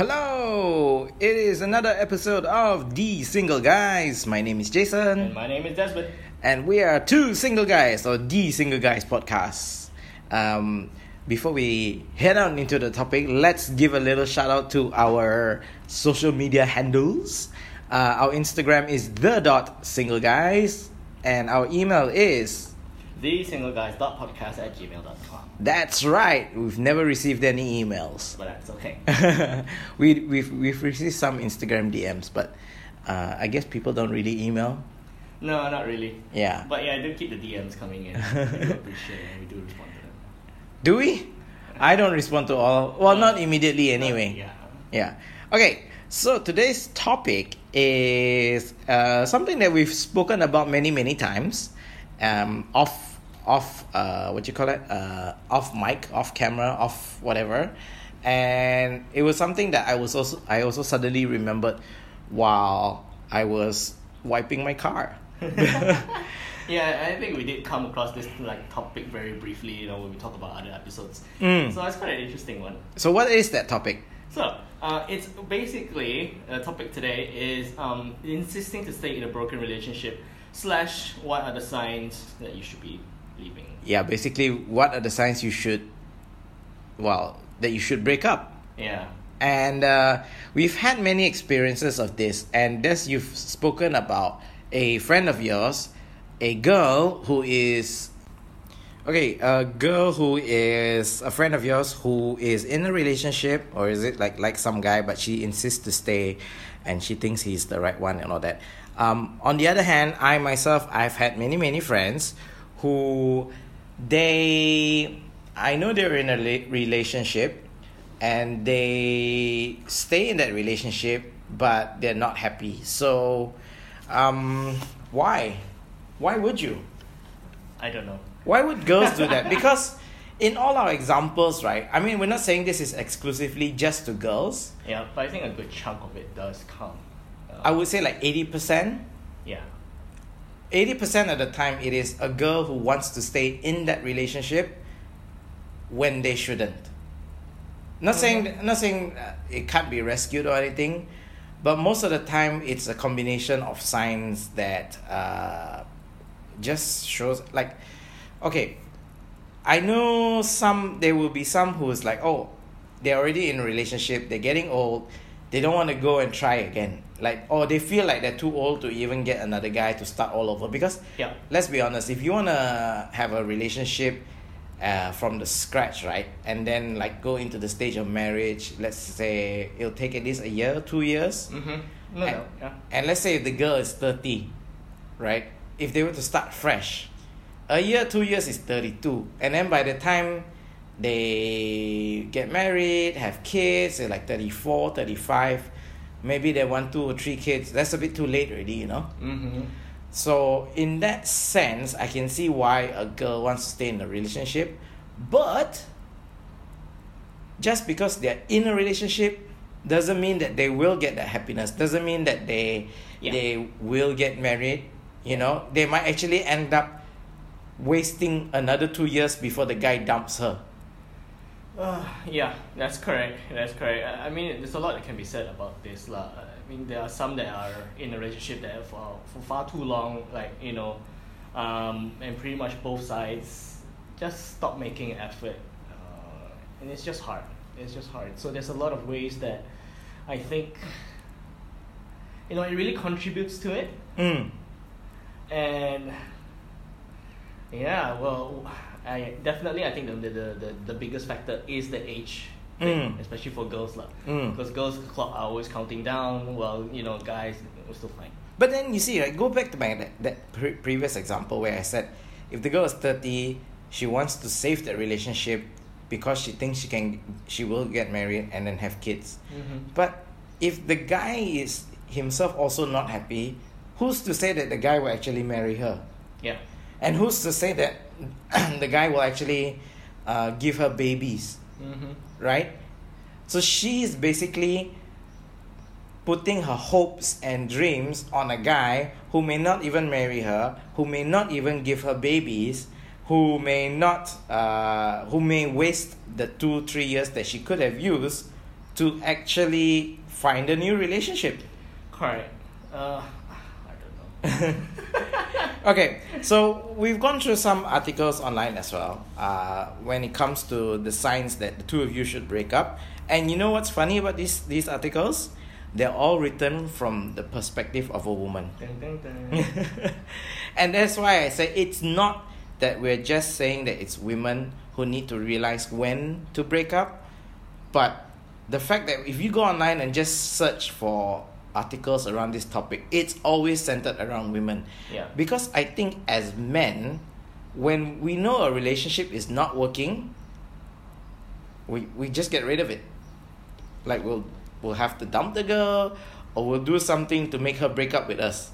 Hello! It is another episode of The Single Guys. My name is Jason. And my name is Desmond. And we are two single guys, or The Single Guys podcast. Um, before we head on into the topic, let's give a little shout out to our social media handles. Uh, our Instagram is the dot single guys, and our email is TheSingleGuys.podcast at gmail.com. that's right. We've never received any emails. But that's okay. we we've we've received some Instagram DMs, but uh, I guess people don't really email. No, not really. Yeah. But yeah, I do keep the DMs coming in. We do appreciate it and we do respond to them. Do we? I don't respond to all. Well, not immediately anyway. Yeah. Yeah. Okay. So today's topic is uh, something that we've spoken about many many times, um, off off uh, what you call it uh, off mic, off camera, off whatever, and it was something that I was also I also suddenly remembered while I was wiping my car. Yeah, I think we did come across this like topic very briefly, you know, when we talk about other episodes. Mm. So it's quite an interesting one. so what is that topic? So, uh, it's basically the topic today is um, insisting to stay in a broken relationship slash what are the signs that you should be leaving. Yeah, basically, what are the signs you should, well, that you should break up? Yeah. And uh, we've had many experiences of this, and this you've spoken about a friend of yours, a girl who is, okay, a girl who is a friend of yours who is in a relationship, or is it like like some guy, but she insists to stay, and she thinks he's the right one and all that. Um, on the other hand, I myself, I've had many many friends who they, I know they're in a relationship and they stay in that relationship but they're not happy so um why why would you I don't know. why would girls do that because in all our examples right i mean we're not saying this is exclusively just to girls Yeah, but I think a good chunk of it does come. Uh, i would say like 80% yeah. 80% of the time it is a girl who wants to stay in that relationship when they shouldn't. Not saying not saying uh, it can't be rescued or anything but most of the time it's a combination of signs that uh, just shows like okay i know some there will be some who's like oh they're already in a relationship they're getting old they don't want to go and try again like or they feel like they're too old to even get another guy to start all over because Yeah. let's be honest if you want to have a relationship uh, from the scratch right and then like go into the stage of marriage let's say it'll take at least a year two years Mm-hmm. No, and, no. Yeah. and let's say if the girl is 30 right if they were to start fresh a year two years is 32 and then by the time they get married have kids they're like 34 35 maybe they want two or three kids that's a bit too late already you know Mm-hmm. so in that sense, I can see why a girl wants to stay in a relationship, but just because they're in a relationship doesn't mean that they will get that happiness. Doesn't mean that they Yeah. they will get married. You know, they might actually end up wasting another two years before the guy dumps her. Uh, yeah, that's correct. That's correct. I I mean, there's a lot that can be said about this. lah. I mean, there are some that are in a relationship that for, for far too long, like, you know, um, and pretty much both sides just stop making effort. Uh, and it's just hard. It's just hard. So there's a lot of ways that I think, you know, it really contributes to it. Mm. And yeah, well, I definitely I think the the, the, the biggest factor is the age, thing, Mm. especially for girls lah. Mm. Because girls clock are always counting down, while you know guys are still fine. But then you see, right? Go back to my that, that pre- previous example where I said, if the girl is thirty, she wants to save that relationship because she thinks she can, she will get married and then have kids. Mm-hmm. But if the guy is himself also not happy, who's to say that the guy will actually marry her? Yeah. And who's to say that the guy will actually uh, give her babies? Mm-hmm. right? So she is basically putting her hopes and dreams on a guy who may not even marry her, who may not even give her babies, who may not, uh, who may waste the two, three years that she could have used to actually find a new relationship. Correct. Uh, I don't know. Okay, so we've gone through some articles online as well uh, when it comes to the signs that the two of you should break up. And you know what's funny about these, these articles? They're all written from the perspective of a woman. Dun, dun, dun. and that's why I say it's not that we're just saying that it's women who need to realize when to break up, but the fact that if you go online and just search for articles around this topic, it's always centered around women. Yeah. Because I think as men, when we know a relationship is not working, we, we just get rid of it. Like we'll we'll have to dump the girl or we'll do something to make her break up with us.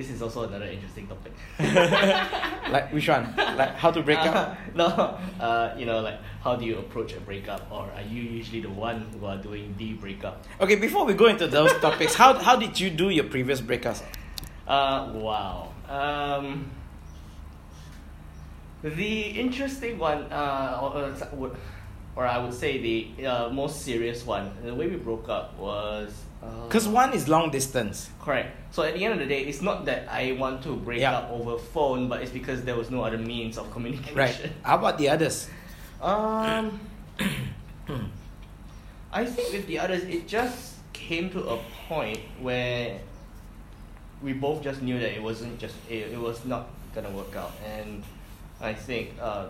This is also another interesting topic. like which one? Like how to break up? no, uh, you know, like how do you approach a breakup, or are you usually the one who are doing the breakup? Okay, before we go into those topics, how how did you do your previous breakups? Uh, wow. Um, the interesting one, uh, or, or I would say the uh, most serious one, the way we broke up was. Uh, Because one is long distance. Correct. So at the end of the day, it's not that I want to break Yeah. up over phone, but it's because there was no other means of communication. Right. How about the others? Um, I think with the others, it just came to a point where we both just knew that it wasn't just it, it was not gonna work out, and I think uh,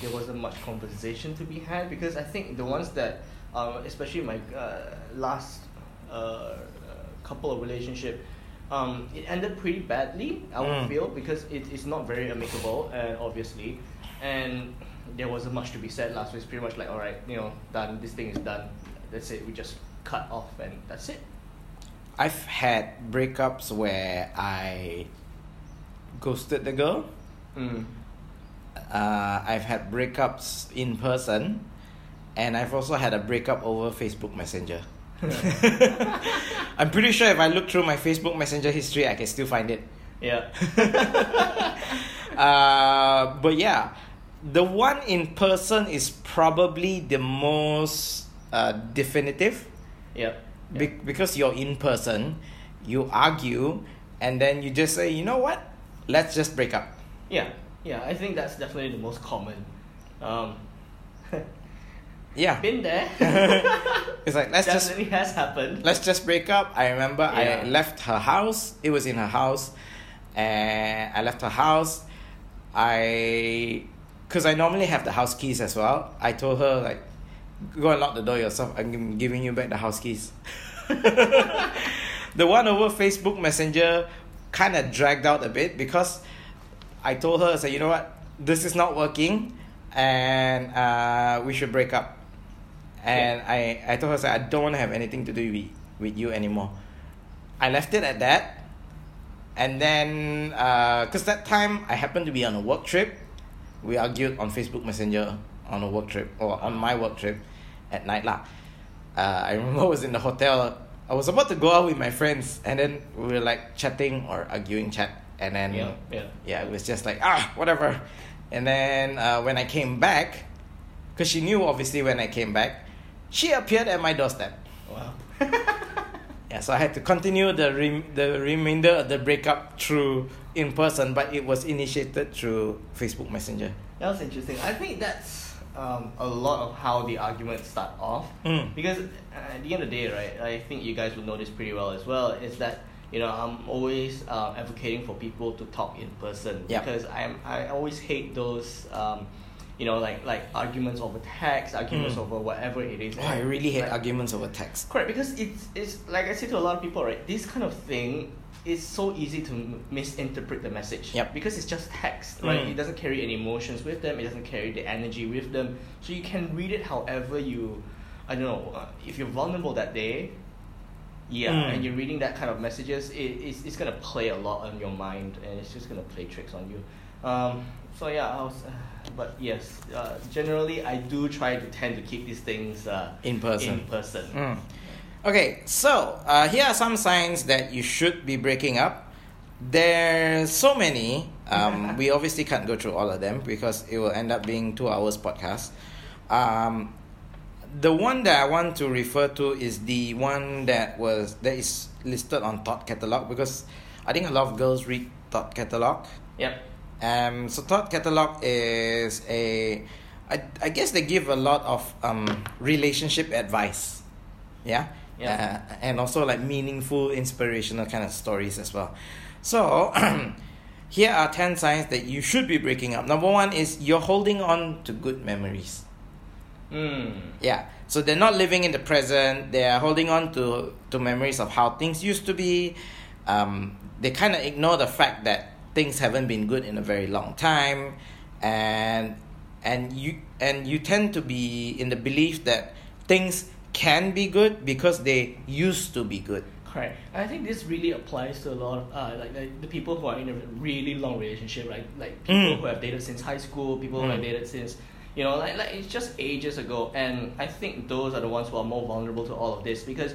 there wasn't much conversation to be had because I think the ones that, uh, especially my uh, last uh, couple of relationship. Um, it ended pretty badly, I would Mm. feel, because it is not very amicable, and obviously, and there wasn't much to be said last. So it's pretty much like, all right, you know, done. This thing is done. That's it. We just cut off, and that's it. I've had breakups where I ghosted the girl. Mm. Uh, I've had breakups in person, and I've also had a breakup over Facebook Messenger. I'm pretty sure if I look through my Facebook Messenger history, I can still find it. Yeah. uh, but yeah, the one in person is probably the most uh, definitive yeah. be- because you're in person, you argue, and then you just say, you know what, let's just break up. Yeah. Yeah. I think that's definitely the most common. Um, Yeah, been there. it's like let's just definitely has happened. let's just break up. I remember Yeah. I left her house. It was in her house, and I left her house. I, cause I normally have the house keys as well. I told her like, go and lock the door yourself. I'm giving you back the house keys. the one over Facebook Messenger kind of dragged out a bit because I told her, I said, you know what, this is not working, and uh, we should break up. And I, I told her, I, said, I don't want to have anything to do with, with you anymore. I left it at that. And then, because that time I happened to be on a work trip, we argued on Facebook Messenger on a work trip, or on my work trip at night. lah. Uh, I remember I was in the hotel. I was about to go out with my friends, and then we were like chatting or arguing chat. And then, Yeah. Yeah. yeah, it was just like, ah, whatever. And then uh, when I came back, because she knew obviously when I came back, she appeared at my doorstep. Wow. Yeah, so I had to continue the rem- the remainder of the breakup through in person, but it was initiated through Facebook Messenger. That was interesting. I think that's um, a lot of how the arguments start off. Mm. Because uh, at the end of the day, right, I think you guys will know this pretty well as well, is that, you know, I'm always uh, advocating for people to talk in person. Because I'm, I always hate those, um, you know, like, like arguments over text, arguments Mm. over whatever it is. Oh, I really hate Like- arguments over text. Correct, because it's, it's like I say to a lot of people, right? This kind of thing is so easy to misinterpret the message. Yep. Because it's just text, right? Mm. It doesn't carry any emotions with them. It doesn't carry the energy with them. So you can read it however you, I don't know, uh, if you're vulnerable that day. Yeah, Mm. and you're reading that kind of messages, it, it's, it's gonna play a lot on your mind, and it's just gonna play tricks on you. Um, so yeah, I was, uh, but yes, uh, generally I do try to tend to keep these things uh, In person. In person. Mm. Okay, so uh, here are some signs that you should be breaking up. There's so many. Um, we obviously can't go through all of them because it will end up being two hours podcast. Um, the one that I want to refer to is the one that was that is listed on Thought Catalog because I think a lot of girls read Thought Catalog. Yep. Um, so Thought Catalog is a, I, I guess they give a lot of um, relationship advice, yeah, Yeah. Uh, and also like meaningful, inspirational kind of stories as well. So here are ten signs that you should be breaking up. Number one is you're holding on to good memories. Mm. Yeah. So they're not living in the present. They are holding on to to memories of how things used to be. Um, they kind of ignore the fact that things haven't been good in a very long time, and and you and you tend to be in the belief that things can be good because they used to be good. Correct. I think this really applies to a lot of uh, like, like the people who are in a really long relationship, right? Like people Mm. who have dated since high school, people who have Mm. dated since you know, like, like it's just ages ago, and I think those are the ones who are more vulnerable to all of this because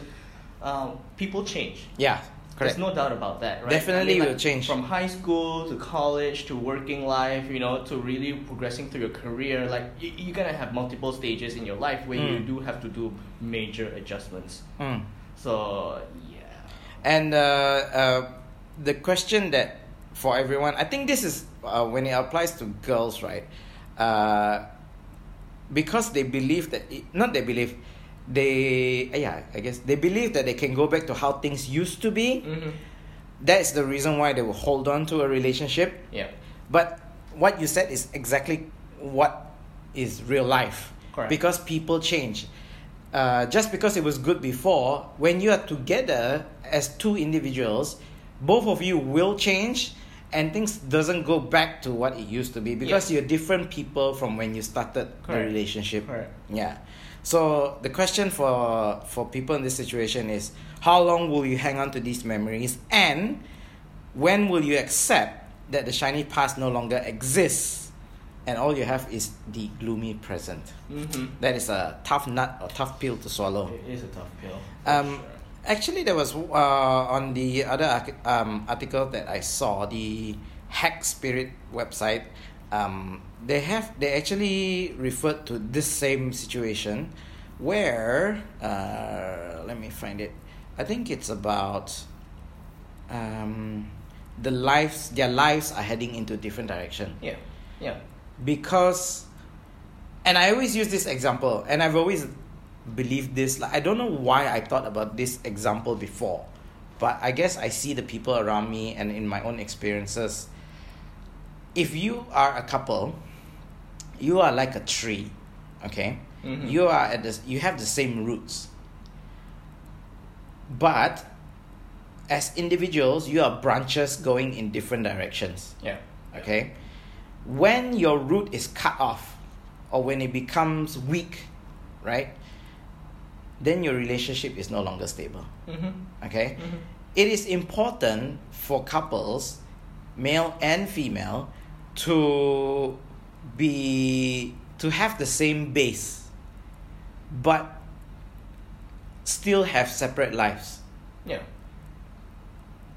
um, people change. Yeah, Correct. There's no doubt about that, right? Definitely will like, change. From high school to college to working life, you know, to really progressing through your career. Like you, you're gonna have multiple stages in your life where you Mm. do have to do major adjustments. Mm. So yeah. And uh, uh, the question that for everyone, I think this is uh, when it applies to girls, right? Uh, because they believe that it, not they believe they yeah I guess they believe that they can go back to how things used to be. Mm-hmm. That's the reason why they will hold on to a relationship. Yeah. But what you said is exactly what is real life. Correct. Because people change. Uh, just because it was good before, when you are together as two individuals, both of you will change and things doesn't go back to what it used to be because Yeah. you're different people from when you started the relationship. Correct. Yeah. So the question for for people in this situation is how long will you hang on to these memories and when will you accept that the shiny past no longer exists and all you have is the gloomy present. Mm-hmm. That is a tough nut or tough pill to swallow. It is a tough pill. Um, sure. Actually, there was uh, on the other um, article that I saw, the Hack Spirit website. Um, they have they actually referred to this same situation, where uh, let me find it. I think it's about um, the lives. Their lives are heading into a different direction Yeah. Yeah. because and i always use this example and i've always believed this. Like i don't know why i thought about this example before but i guess i see the people around me and in my own experiences. If you are a couple you are like a tree okay? Mhm. you are at this you have the same roots. But as individuals you are branches going in different directions Yeah. okay? When your root is cut off or when it becomes weak right then your relationship is no longer stable Mm-hmm. okay Mm-hmm. it is important for couples male and female to be to have the same base but still have separate lives Yeah.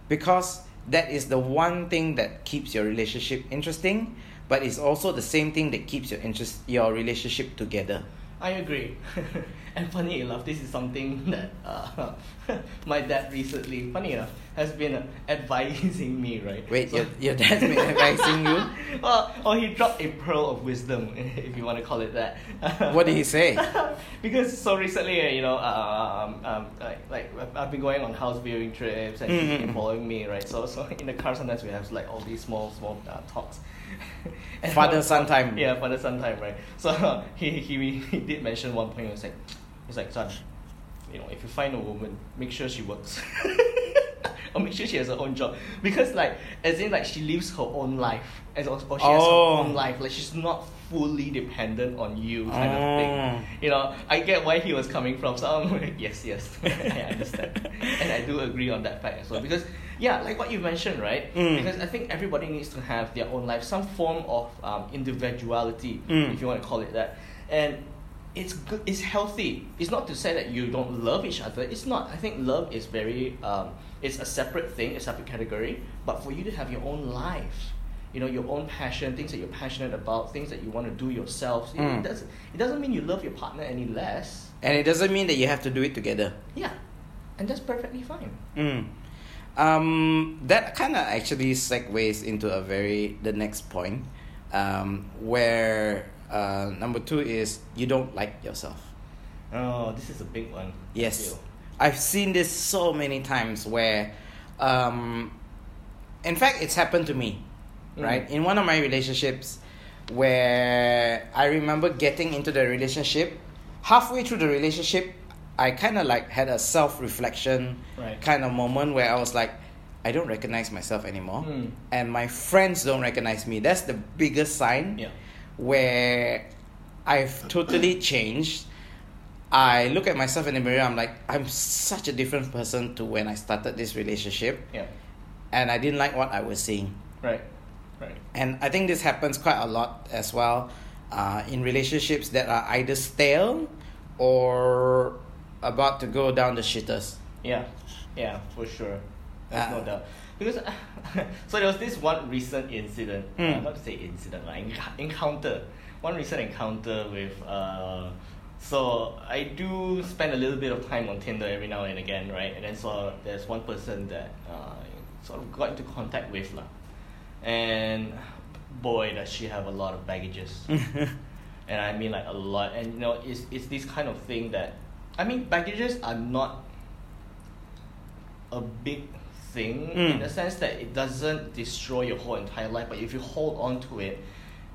because that is the one thing that keeps your relationship interesting but it's also the same thing that keeps your interest your relationship together I agree. and funny enough, this is something that uh, my dad recently, funny enough, has been uh, advising me, right? wait So- your, your dad's been advising you well, oh, he dropped a pearl of wisdom, if you want to call it that. what did he say because so recently, uh, you know, um, um, like, like I've- been going on house viewing trips, and he's been Mm. following me, right? So, so in the car sometimes we have like all these small, small uh, talks. Father son time. Yeah, father son time, right? So he, he he did mention one point. He was like, he's like, son, you know, if you find a woman, make sure she works. or make sure she has her own job because like as in like she lives her own life as or, or she has Oh. her own life like she's not fully dependent on you kind of Oh. thing ah. you know I get why he was coming from so I'm like, yes yes I understand and I do agree on that fact as well because yeah like what you mentioned right Mm. because I think everybody needs to have their own life some form of um, individuality Mm. if you want to call it that and it's good it's healthy it's not to say that you don't love each other it's not i think love is very um, it's a separate thing a separate category but for you to have your own life you know your own passion, things that you're passionate about, things that you want to do yourself. It, Mm. it doesn't it doesn't mean you love your partner any less. And it doesn't mean that you have to do it together. Yeah, and that's perfectly fine. Mm. Um, that kind of actually segues into a very the next point, um, where uh, number two is you don't like yourself. Oh, this is a big one. Yes. I've seen this so many times where, um, in fact, it's happened to me, Mm. right? In one of my relationships, where I remember getting into the relationship, halfway through the relationship, I kind of like had a self reflection Right. kind of moment where I was like, I don't recognize myself anymore, Mm. and my friends don't recognize me. That's the biggest sign Yeah. where I've totally changed. I look at myself in the mirror, I'm like, I'm such a different person to when I started this relationship, Yeah. and I didn't like what I was seeing. Right. Right. And I think this happens quite a lot as well uh, in relationships that are either stale or about to go down the shitters. Yeah, yeah, for sure. There's no Ah. doubt. Because so there was this one recent incident, uh, Mm. not to say incident, like enc- encounter. One recent encounter with. Uh, so I do spend a little bit of time on Tinder every now and again, right? And then so there's one person that uh, sort of got into contact with, lah. And boy, does she have a lot of baggages and I mean like a lot. And you know, it's it's this kind of thing that I mean, baggages are not a big thing in Mm. the sense that it doesn't destroy your whole entire life. But if you hold on to it,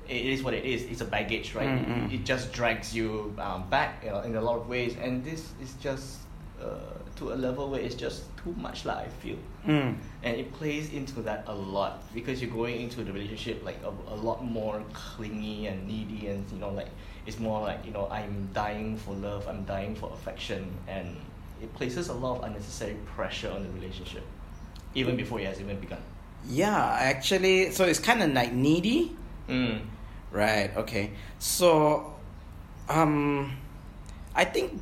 it is what it is. It's a baggage, right? Mm, mm. It, just drags you um, back, you know, in a lot of ways. And this is just uh, to a level where it's just too much, lah. I feel Mm. and it plays into that a lot because you're going into the relationship like a, a lot more clingy and needy and you know like it's more like you know i'm dying for love i'm dying for affection and it places a lot of unnecessary pressure on the relationship even before it has even begun Yeah, actually, so it's kind of like needy. mm. Right. Okay. So, um, I think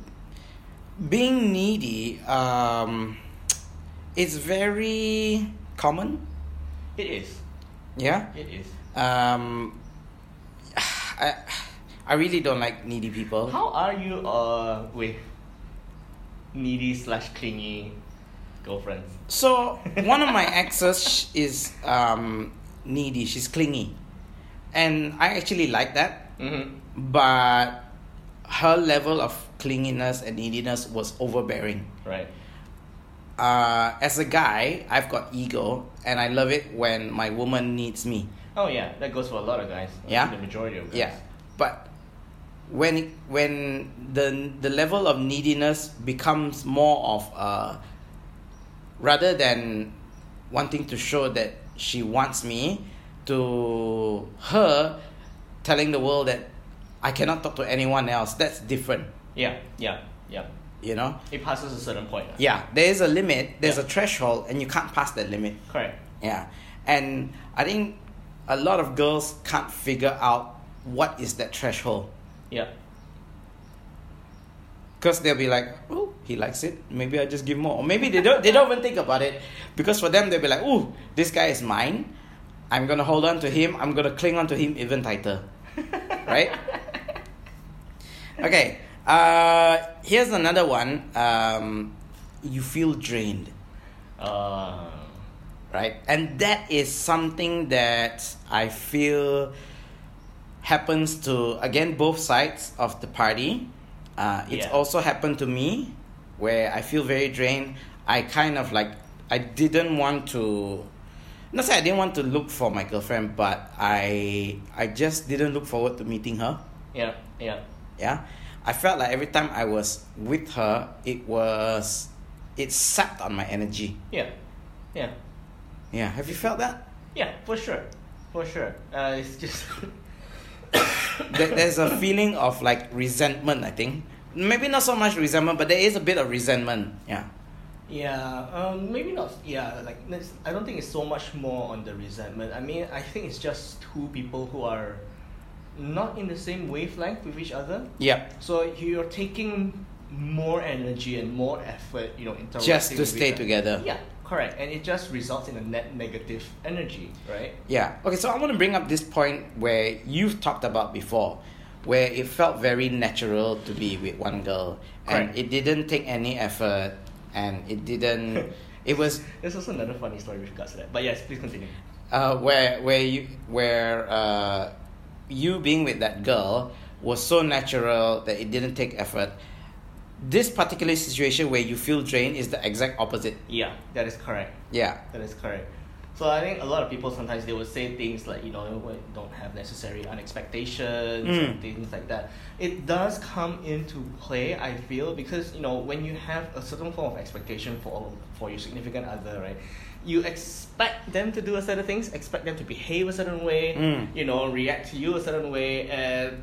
being needy, um, it's very common. it is Yeah. it is Um, I, I really don't like needy people. how are you uh with needy slash clingy girlfriends So one of my exes is um needy. She's clingy, and I actually like that. mm-hmm. But her level of clinginess and neediness was overbearing. right uh, as a guy, I've got ego, and I love it when my woman needs me. oh yeah that goes for a lot of guys Yeah. the majority of guys Yeah, but when it, when the the level of neediness becomes more of a rather than wanting to show that she wants me, to her telling the world that I cannot talk to anyone else. That's different. Yeah, yeah, yeah. You know. It passes a certain point. Yeah, there is a limit. There's Yeah. a threshold, and you can't pass that limit. Correct. Yeah, and I think a lot of girls can't figure out what is that threshold Yeah. because they'll be like, "Oh, he likes it. Maybe I just give more." Or maybe they don't. They don't even think about it because for them they'll be like, "Oh, this guy is mine. I'm gonna hold on to him. I'm gonna cling on to him even tighter." right? Okay. Uh, here's another one. Um, you feel drained. Uh, right? And that is something that I feel happens to again both sides of the party. Uh, it's Yeah. also happened to me where I feel very drained. I kind of like I didn't want to not say I didn't want to look for my girlfriend, but I I just didn't look forward to meeting her. yeah, yeah. Yeah. I felt like every time I was with her, it was it sapped on my energy. Yeah, yeah, Yeah. Have you felt that? yeah, for sure, for sure. Uh, it's just there, there's a feeling of like resentment i think maybe not so much resentment but there is a bit of resentment yeah yeah, um, maybe not. Yeah, like I don't think it's so much more on the resentment. I mean, I think it's just two people who are not in the same wavelength with each other. yeah So you're taking more energy and more effort, you know, interacting just to stay together Yeah, Correct, and it just results in a net negative energy, right? Yeah. Okay, so I want to bring up this point where you've talked about before, where it felt very natural to be with one girl, and Correct. it didn't take any effort, and it didn't. it was There's also another funny story with regards to that. But yes, please continue. uh, where where you where uh, you being with that girl was so natural that it didn't take effort. This particular situation where you feel drained is the exact opposite. Yeah, that is correct. Yeah. That is correct. So I think a lot of people sometimes they would say things like you know don't have necessary unexpectations Mm. and things like that. It does come into play, I feel, because you know when you have a certain form of expectation for for your significant other, right? You expect them to do a certain things, expect them to behave a certain way, Mm. you know, react to you a certain way, and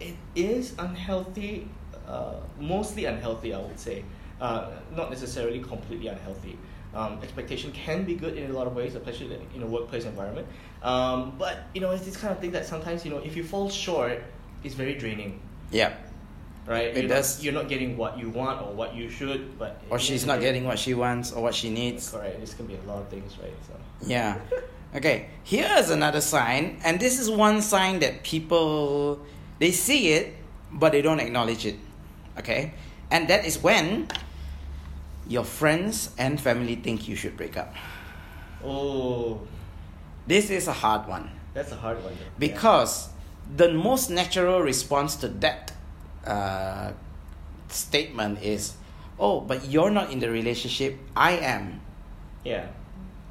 it is unhealthy. Uh, mostly unhealthy, I would say. Uh, not necessarily completely unhealthy. Um, expectation can be good in a lot of ways, especially in a workplace environment. Um, but you know, it's this kind of thing that sometimes you know, if you fall short, it's very draining, Yeah. right? It you're does. Not, you're not getting what you want or what you should, but Or she's not getting what she wants or what she needs. Correct. This can be a lot of things, right? So. Yeah. Okay. Here's another sign, and this is one sign that people they see it, but they don't acknowledge it. Okay, and that is when your friends and family think you should break up. Oh, This is a hard one that's a hard one. though. Yeah. because the most natural response to that uh, statement is, "Oh, but you're not in the relationship. I am." yeah,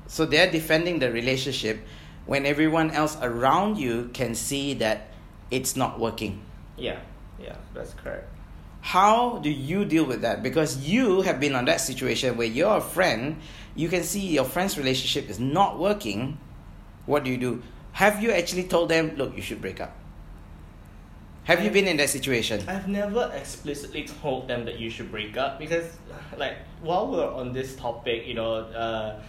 So they're defending the relationship when everyone else around you can see that it's not working. yeah, yeah, that's correct. How do you deal with that? Because you have been on that situation where you're a friend, you can see your friend's relationship is not working. What do you do? Have you actually told them, look, you should break up? Have you been in that situation? I've never explicitly told them that you should break up because, like, while we're on this topic, you know, uh,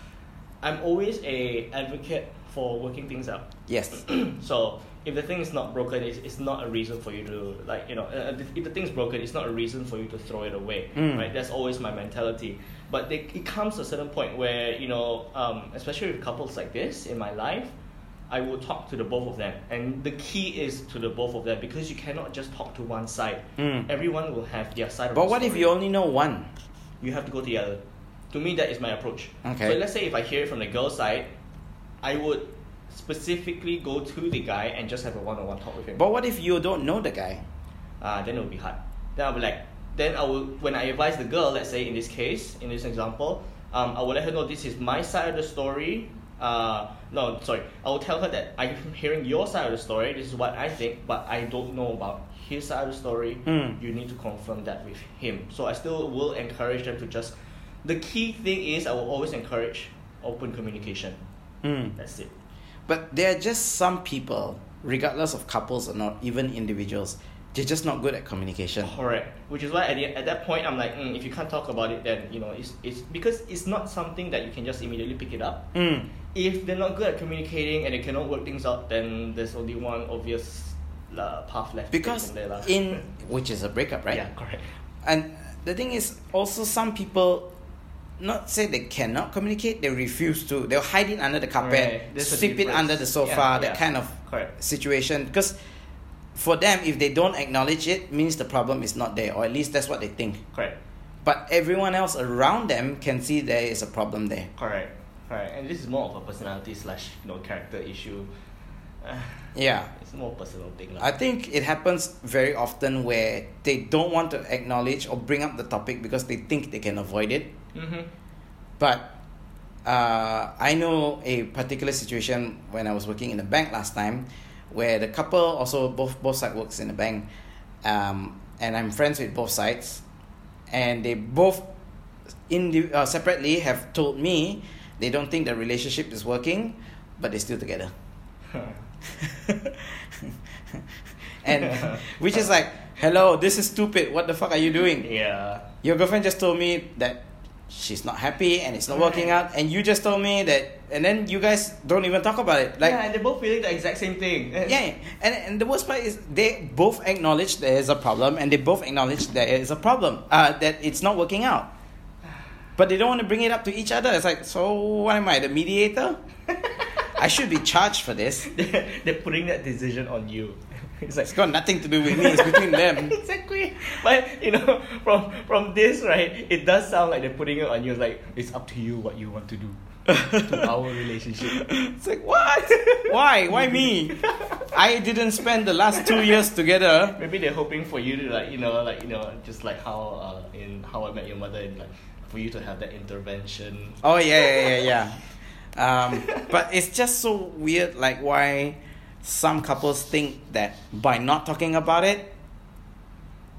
I'm always a advocate for working things out. Yes. so if the thing is not broken, it's, it's not a reason for you to like you know uh, if the thing is broken, it's not a reason for you to throw it away. Mm. Right? That's always my mentality. But they, it comes to a certain point where you know, um, especially with couples like this in my life. I will talk to the both of them, and the key is to the both of them because you cannot just talk to one side. Mm. Everyone will have their side of But what if you only know one? you have to go to the other. To me, that is my approach. Okay. So let's say if I hear it from the girl side, I would specifically go to the guy and just have a one-on-one talk with him. But what if you don't know the guy? uh, then it will be hard. Then I'll be like, then I will when I advise the girl, let's say in this case, in this example, um, I will let her know this is my side of the story. Uh, no, sorry. I will tell her that I'm hearing your side of the story. This is what I think, but I don't know about his side of the story. Mm. You need to confirm that with him. So I still will encourage them to just. The key thing is I will always encourage open communication. Mm. That's it. But there are just some people, regardless of couples or not, even individuals, they're just not good at communication. Correct. Which is why at, the, at that point I'm like, mm, if you can't talk about it, then you know it's it's because it's not something that you can just immediately pick it up. Mm. If they're not good at communicating and they cannot work things out, then there's only one obvious uh, path left. Because there in which is a breakup, right? yeah, correct. And the thing is, also some people, not say they cannot communicate, they refuse to. They'll hide it under the carpet, Right. Sweep it under the sofa, Yeah, that yeah. kind of Correct. situation. Because for them, if they don't acknowledge it, means the problem is not there, or at least that's what they think. Correct. But everyone else around them can see there is a problem there. Correct. Correct. And this is more of a personality slash you know character issue. Yeah. it's more personal thing lah. I think it happens very often where they don't want to acknowledge or bring up the topic because they think they can avoid it. Mm-hmm. But uh, I know a particular situation when I was working in a bank last time, where the couple also both both side works in the bank, um, and I'm friends with both sides, and they both in the, uh, separately have told me they don't think the relationship is working, but they're still together. and which is like, hello, this is stupid. What the fuck are you doing? yeah. Your girlfriend just told me that she's not happy and it's not working out, and you just told me that, and then you guys don't even talk about it. Like, yeah, and they're both feeling the exact same thing. yeah, and and the worst part is they both acknowledge there is a problem, and they both acknowledge there is a problem, uh, that it's not working out. but they don't want to bring it up to each other. It's like, so what am I, the mediator? I should be charged for this. they're putting that decision on you. It's like It's got nothing to do with me. It's between them. exactly. But you know, from from this right, it does sound like they're putting it on you. It's like it's up to you what you want to do to our relationship. It's like what? Why? Why me? I didn't spend the last two years together. Maybe they're hoping for you to like you know like you know just like how uh, in How I Met Your Mother, and like for you to have that intervention. Oh yeah, yeah, yeah, yeah. Um, but it's just so weird, like why some couples think that by not talking about it,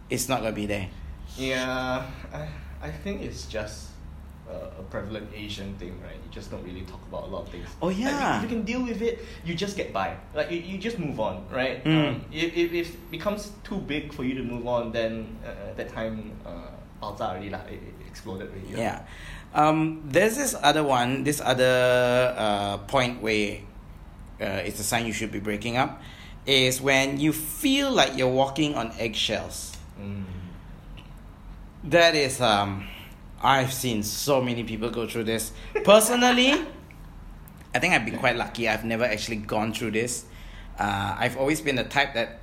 it's not gonna be there. Yeah, I I think it's just. Uh, a prevalent Asian thing, right? You just don't really talk about a lot of things. Oh, Like, yeah. if you can deal with it, you just get by. Like you, you just move on, right? Mm. Um, if, if if it becomes too big for you to move on, then uh, that time uh, already lah. It, it exploded already. Yeah. Um, there's this other one, this other uh, point where uh, it's a sign you should be breaking up, is when you feel like you're walking on eggshells. Mm. That is, um, I've seen so many people go through this. Personally, I think I've been quite lucky. I've never actually gone through this. Uh, I've always been the type that,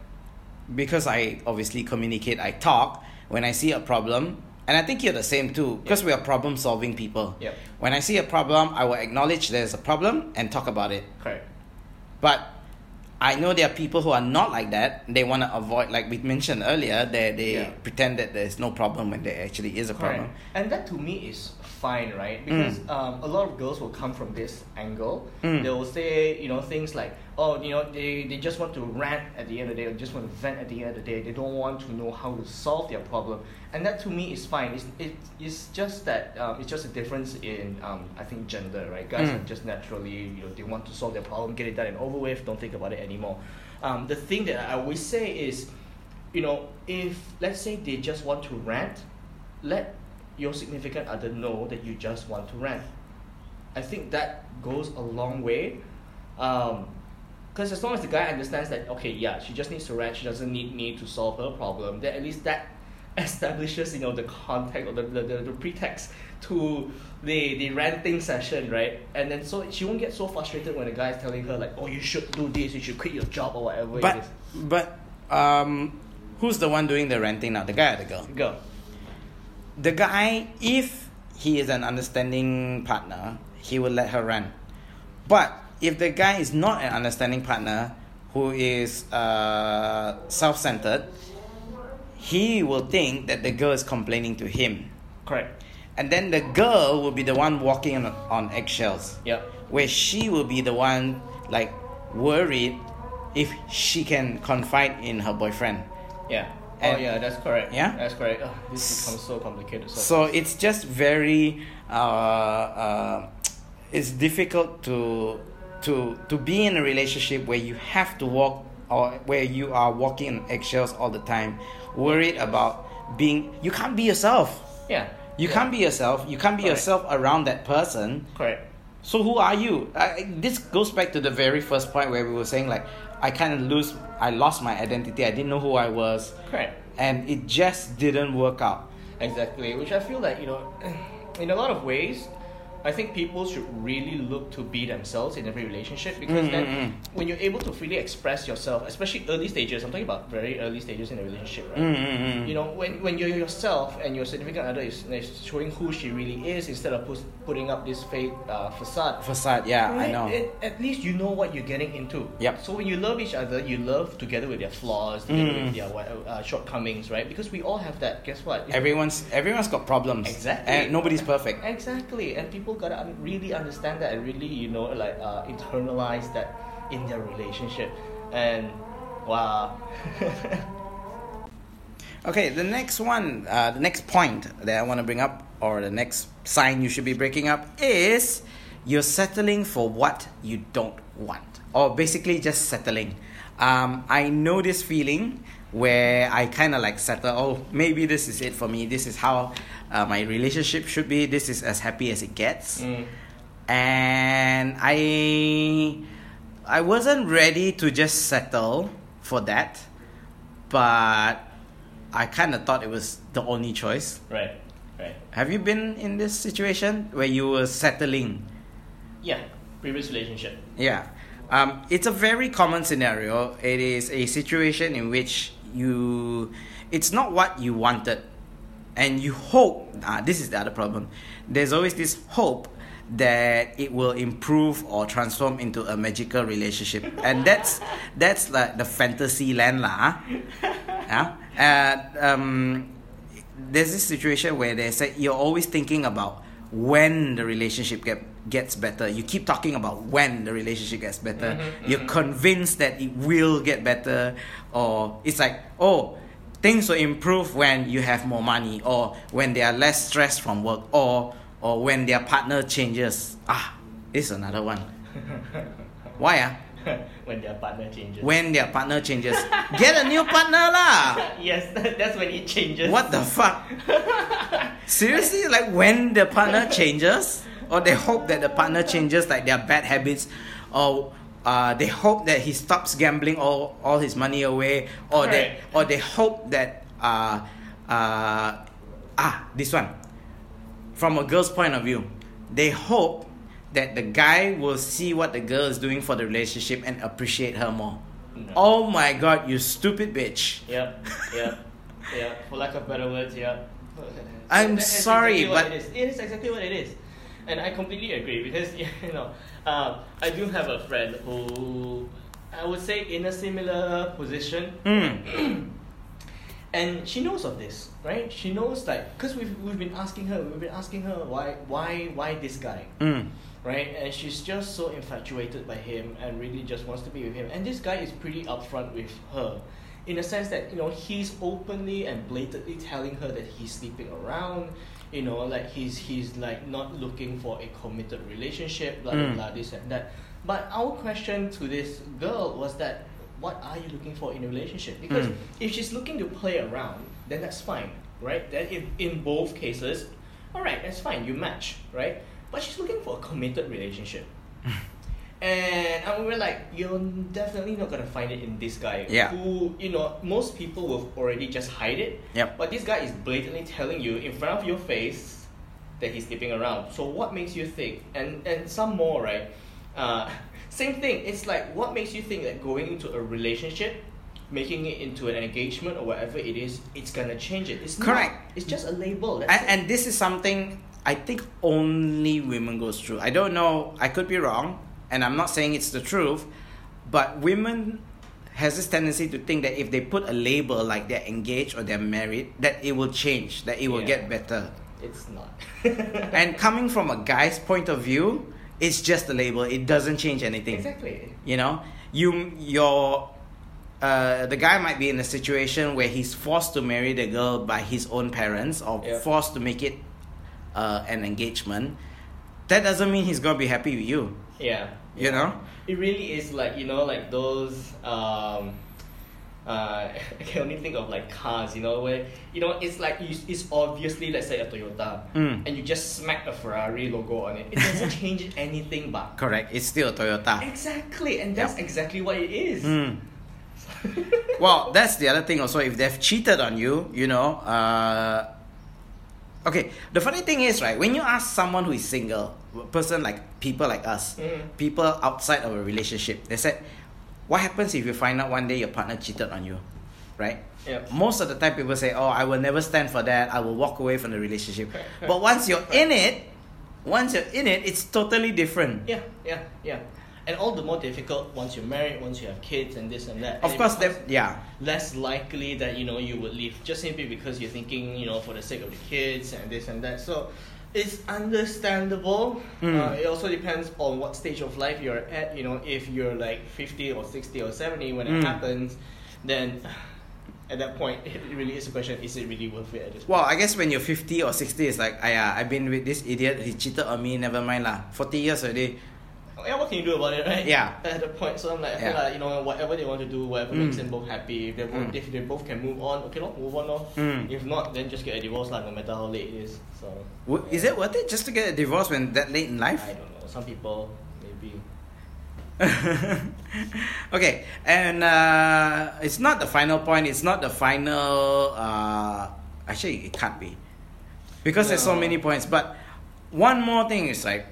because I obviously communicate, I talk, when I see a problem, and I think you're the same too, because we are problem solving people. Yep. When I see a problem, I will acknowledge there's a problem and talk about it. Correct. But I know there are people who are not like that. They want to avoid, like we mentioned earlier, they, they Yeah. pretend that there's no problem when there actually is a Correct. problem. And that to me is fine, right? Because Mm. um, a lot of girls will come from this angle. Mm. They will say, you know, things like, oh, you know, they, they just want to rant at the end of the day, or just want to vent at the end of the day. They don't want to know how to solve their problem. And that to me is fine. It's, it, it's just that, um, it's just a difference in, um, I think, gender, right? Guys Mm. are just naturally, you know, they want to solve their problem, get it done and over with, don't think about it anymore. Um, the thing that I always say is, you know, if let's say they just want to rant, let your significant other know that you just want to rant. I think that goes a long way. Because as long as the guy understands that, okay, yeah, she just needs to rant, she doesn't need me to solve her problem, then at least that establishes, you know, the context or the, the, the, the pretext to the, the ranting session, right? And then so she won't get so frustrated when the guy is telling her, like, oh, you should do this, you should quit your job or whatever it But is. but um, who's the one doing the renting now? The guy or the girl? Go. The guy, if he is an understanding partner, he will let her run. But if the guy is not an understanding partner, who is uh, self-centered, he will think that the girl is complaining to him, Correct. and then the girl will be the one walking on, on eggshells. Yep. where she will be the one like worried if she can confide in her boyfriend. Yeah. And- oh yeah, that's correct. Yeah? That's correct. Ugh, this becomes so complicated. So, So it's just very uh, uh, it's difficult to to to be in a relationship where you have to walk or where you are walking on eggshells all the time, worried about being you can't be yourself. yeah. You yeah. can't be yourself. You can't be Correct. yourself around that person. Correct. So who are you? Uh, this goes back to the very first point where we were saying like I kind of lose, I lost my identity. I didn't know who I was, Correct. and it just didn't work out. Exactly. Which I feel like you know, in a lot of ways, I think people should really look to be themselves in every relationship because Mm, then mm, mm. when you're able to freely express yourself, especially early stages, I'm talking about very early stages in a relationship, right? Mm, mm, mm. You know, when, when you're yourself and your significant other is, is showing who she really is instead of put, putting up this fake uh, facade, Facade, yeah, I know. At, at least you know what you're getting into. Yep. So when you love each other, you love together with their flaws, together Mm. with their uh, shortcomings, right? Because we all have that. Guess what? Everyone's everyone's got problems. Exactly. and nobody's perfect. Exactly, and people gotta un- really understand that and really, you know, like uh, internalize that in their relationship. And wow. Okay, the next one, uh, the next point that I want to bring up, or the next sign you should be breaking up, is you're settling for what you don't want, or basically just settling. Um, I know this feeling where I kind of like settle. Oh, maybe this is it for me. This is how uh, my relationship should be. This is as happy as it gets. Mm. and I I wasn't ready to just settle for that, but I kind of thought it was the only choice. Right. Right. Have you been in this situation where you were settling? Yeah. Previous relationship. Yeah. Um, it's a very common scenario. It is a situation in which you, it's not what you wanted, and you hope. Ah, this is the other problem. There's always this hope that it will improve or transform into a magical relationship, and that's that's like the fantasy land lah. ah. Yeah. And um, there's this situation where they say you're always thinking about when the relationship get, gets better. You keep talking about when the relationship gets better. Mhm, You're mhm. convinced that it will get better, or it's like, oh, things will improve when you have more money, or when they are less stressed from work, or or when their partner changes. Ah, this is another one. Why ah? when their partner changes. When their partner changes, get a new partner lah. yes, that's when it changes. What the fuck? Seriously, like when the partner changes, or they hope that the partner changes, like their bad habits, or uh, they hope that he stops gambling all, all his money away, or they or they hope that uh, uh, ah this one, from a girl's point of view, they hope that the guy will see what the girl is doing for the relationship and appreciate her more. No. Oh my god, you stupid bitch! Yep, yep, yeah. For lack of better words, yeah. I'm sorry, exactly but- it is. It is exactly what it is, and I completely agree because you know, uh, I do have a friend who I would say in a similar position, Mm. and she knows of this, right? She knows like because we've we've been asking her, we've been asking her why why why this guy, Mm. right? And she's just so infatuated by him and really just wants to be with him. And this guy is pretty upfront with her, in the sense that you know he's openly and blatantly telling her that he's sleeping around. You know, like he's he's like not looking for a committed relationship, blah blah Mm. blah, this and that. But our question to this girl was that, what are you looking for in a relationship? Because Mm. if she's looking to play around, then that's fine, right? Then if in both cases, all right, that's fine. You match, right? But she's looking for a committed relationship. And and we were like, you're definitely not gonna find it in this guy. Yeah. Who you know, most people will already just hide it. Yep. But this guy is blatantly telling you in front of your face that he's sleeping around. So what makes you think? And and some more, right? Uh, same thing. It's like what makes you think that going into a relationship, making it into an engagement or whatever it is, it's gonna change it. It's Correct. Not. It's just a label. And, it. and this is something I think only women goes through. I don't know. I could be wrong, and I'm not saying it's the truth, but women has this tendency to think that if they put a label like they're engaged or they're married, that it will change, that it will Yeah. get better. it's not. And coming from a guy's point of view, it's just a label. It doesn't change anything. exactly. You know, you your uh, the guy might be in a situation where he's forced to marry the girl by his own parents or Yeah. forced to make it uh, an engagement. That doesn't mean he's gonna be happy with you. Yeah. You know? It really is like you know like those um uh I can only think of like cars, you know, where you know it's like you, it's obviously let's say a Toyota Mm. and you just smack a Ferrari logo on it. It doesn't change anything but Correct. It's still a Toyota. Exactly, and that's Yep. exactly what it is. Mm. Well, that's the other thing also. If they've cheated on you, you know. Uh, okay, the funny thing is, right, when you ask someone who is single, person like people like us, Mm. people outside of a relationship, they said, what happens if you find out one day your partner cheated on you? Right? Yep. Most of the time, people say, oh, I will never stand for that. I will walk away from the relationship. But once you're in it, once you're in it, it's totally different. Yeah, yeah, yeah. And all the more difficult once you're married, once you have kids, and this and that. Of it course, that, yeah. less likely that you know you would leave just simply because you're thinking you know for the sake of the kids and this and that. So it's understandable. Mm. Uh, it also depends on what stage of life you're at. You know, if you're like fifty or sixty or seventy when it Mm. happens, then at that point it really is a question: Is it really worth it at this point? Well, I guess when you're 50 or 60, it's like, yeah, I've been with this idiot, he cheated on me, never mind lah. 40 years already. Yeah, what can you do about it, right? Yeah. At the point, so I'm like, I feel Yeah. like you know whatever they want to do, whatever Mm. makes them both happy. If they both, Mm. if they both can move on, okay, lor, move on, lor. Mm. If not, then just get a divorce, like no matter how late it is. So. W- Is it worth it just to get a divorce when that late in life? I don't know. Some people maybe. okay, and uh, it's not the final point, it's not the final. Uh, actually, it can't be. because there's so many points. But one more thing is like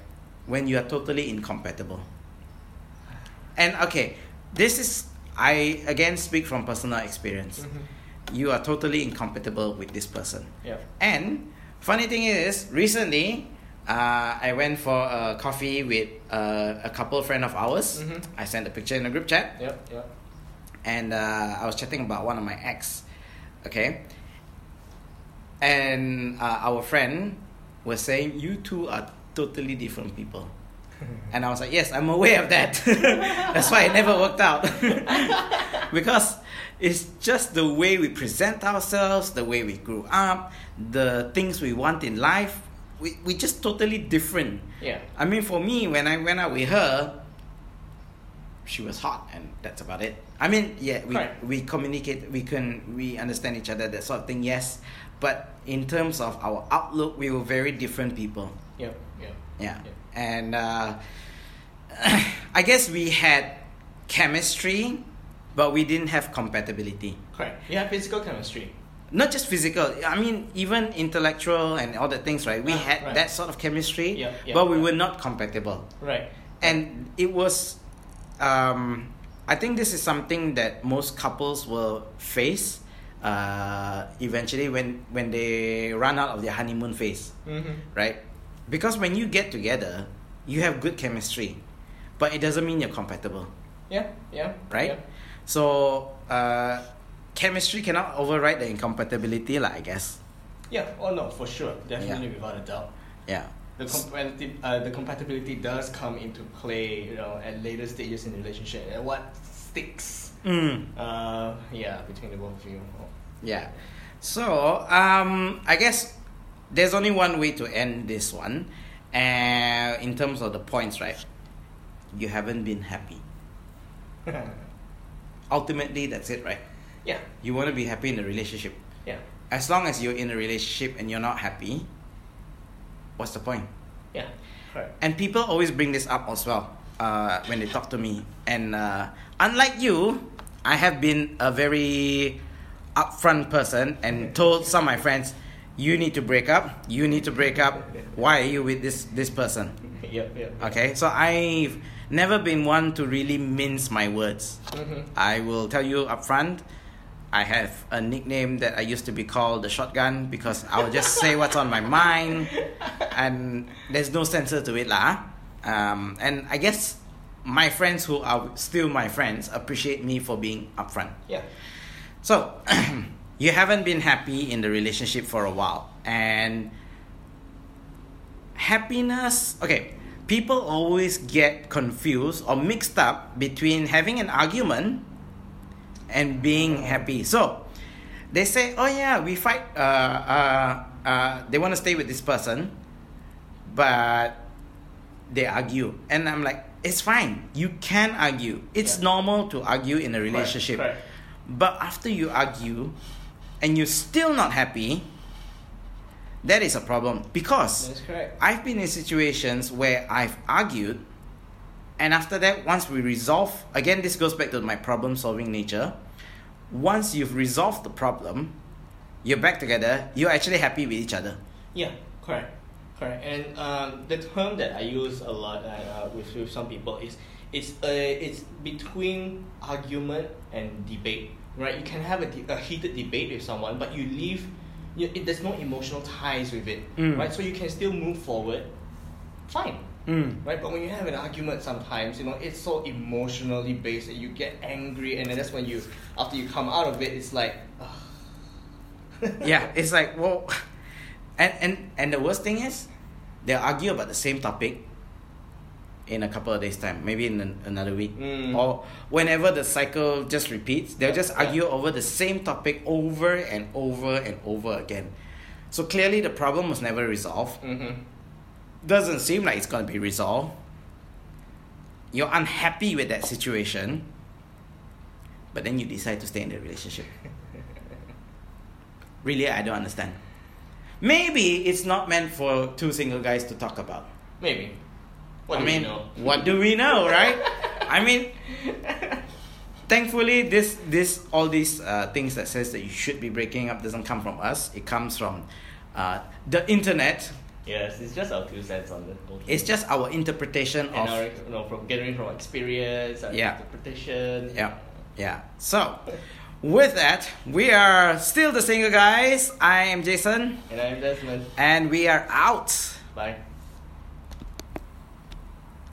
when you are totally incompatible. And okay, this is I again speak from personal experience. Mhm. You are totally incompatible with this person. Yeah. And funny thing is, recently, uh, I went for a coffee with uh, a couple friend of ours. Mhm. I sent a picture in a group chat, Yep. Yep. and uh, I was chatting about one of my ex. Okay. And uh, our friend was saying, "You two are totally different people." And I was like, yes, I'm aware of that. That's why it never worked out. because it's just the way we present ourselves, the way we grew up, the things we want in life. We we just totally different. Yeah. I mean, for me, when I went out with her, she was hot, and that's about it. I mean, yeah, we Correct. we communicate, we can we understand each other, that sort of thing. Yes, but in terms of our outlook, we were very different people. Yep. Yeah. Yeah. And uh, I guess we had chemistry, but we didn't have compatibility. Correct. You have physical chemistry. Not just physical, I mean, even intellectual and all the things, right? We Ah, had right. that sort of chemistry, Yeah, yeah, but we yeah. were not compatible. Right. And it was, um, I think this is something that most couples will face uh, eventually when, when they run out of their honeymoon phase Mm-hmm. right? Because when you get together, you have good chemistry, but it doesn't mean you're compatible, Yeah. Yeah. right? Yeah. So, uh, chemistry cannot override the incompatibility, lah, I guess. Yeah. Oh no, for sure. Definitely without a doubt. Yeah. The compatibility, uh, the compatibility does come into play, you know, at later stages in the relationship. And what sticks, Mm, uh, yeah, between the both of you. yeah. So, um, I guess there's only one way to end this one, and in terms of the points, right? You haven't been happy. Ultimately, that's it, right? yeah. You want to be happy in the relationship. Yeah. as long as you're in a relationship and you're not happy, what's the point? Yeah. Correct. And people always bring this up as well uh, when they talk to me. And uh, unlike you, I have been a very upfront person and told some of my friends, "You need to break up. You need to break up. Why are you with this this person?" Yep. Yep. Okay, so I've never been one to really mince my words. Mm-hmm. I will tell you upfront. I have a nickname that I used to be called the shotgun because I will just say what's on my mind, and there's no censor to it lah. Um, and I guess my friends who are still my friends appreciate me for being upfront. Yeah. So, you haven't been happy in the relationship for a while, and happiness. Okay, people always get confused or mixed up between having an argument and being happy. So, they say, "Oh yeah, we fight. Uh, uh, uh, they want to stay with this person, but they argue," and I'm like, "It's fine. You can argue. It's Yeah. normal to argue in a relationship." Correct. But after you argue and you're still not happy, that is a problem because I've been in situations where I've argued and after that once we resolve again this goes back to my problem solving nature. Once you've resolved the problem you're back together you're actually happy with each other. Yeah, correct, correct. And um, the term that I use a lot uh, uh, with, with some people is it's uh, it's between argument and debate, right? You can have a, de- a heated debate with someone, but you leave, you, it, there's no emotional ties with it, Mm. right? So you can still move forward, fine, mm. right? But when you have an argument, sometimes you know it's so emotionally based that you get angry, and then that's when you, after you come out of it, it's like. ugh. yeah it's like well and, and and the worst thing is they'll argue about the same topic in a couple of days time maybe in an, another week. Mm. or whenever the cycle just repeats they'll just argue over the same topic over and over and over again. So clearly the problem was never resolved. Mm-hmm. doesn't seem like it's going to be resolved. You're unhappy with that situation but then you decide to stay in the relationship. Really i don't understand. Maybe it's not meant for two single guys to talk about. Maybe. What i do mean we know? what do we know right i mean thankfully this this all these uh, things that says that you should be breaking up doesn't come from us it comes from uh, the internet. Yes, it's just our two cents on the whole. It's just our interpretation and of our, you know, from gathering from experience and Yeah. interpretation. yeah, yeah. So, with that, we are still the single guys. I am Jason, And I'm Desmond. and we are out. Bye.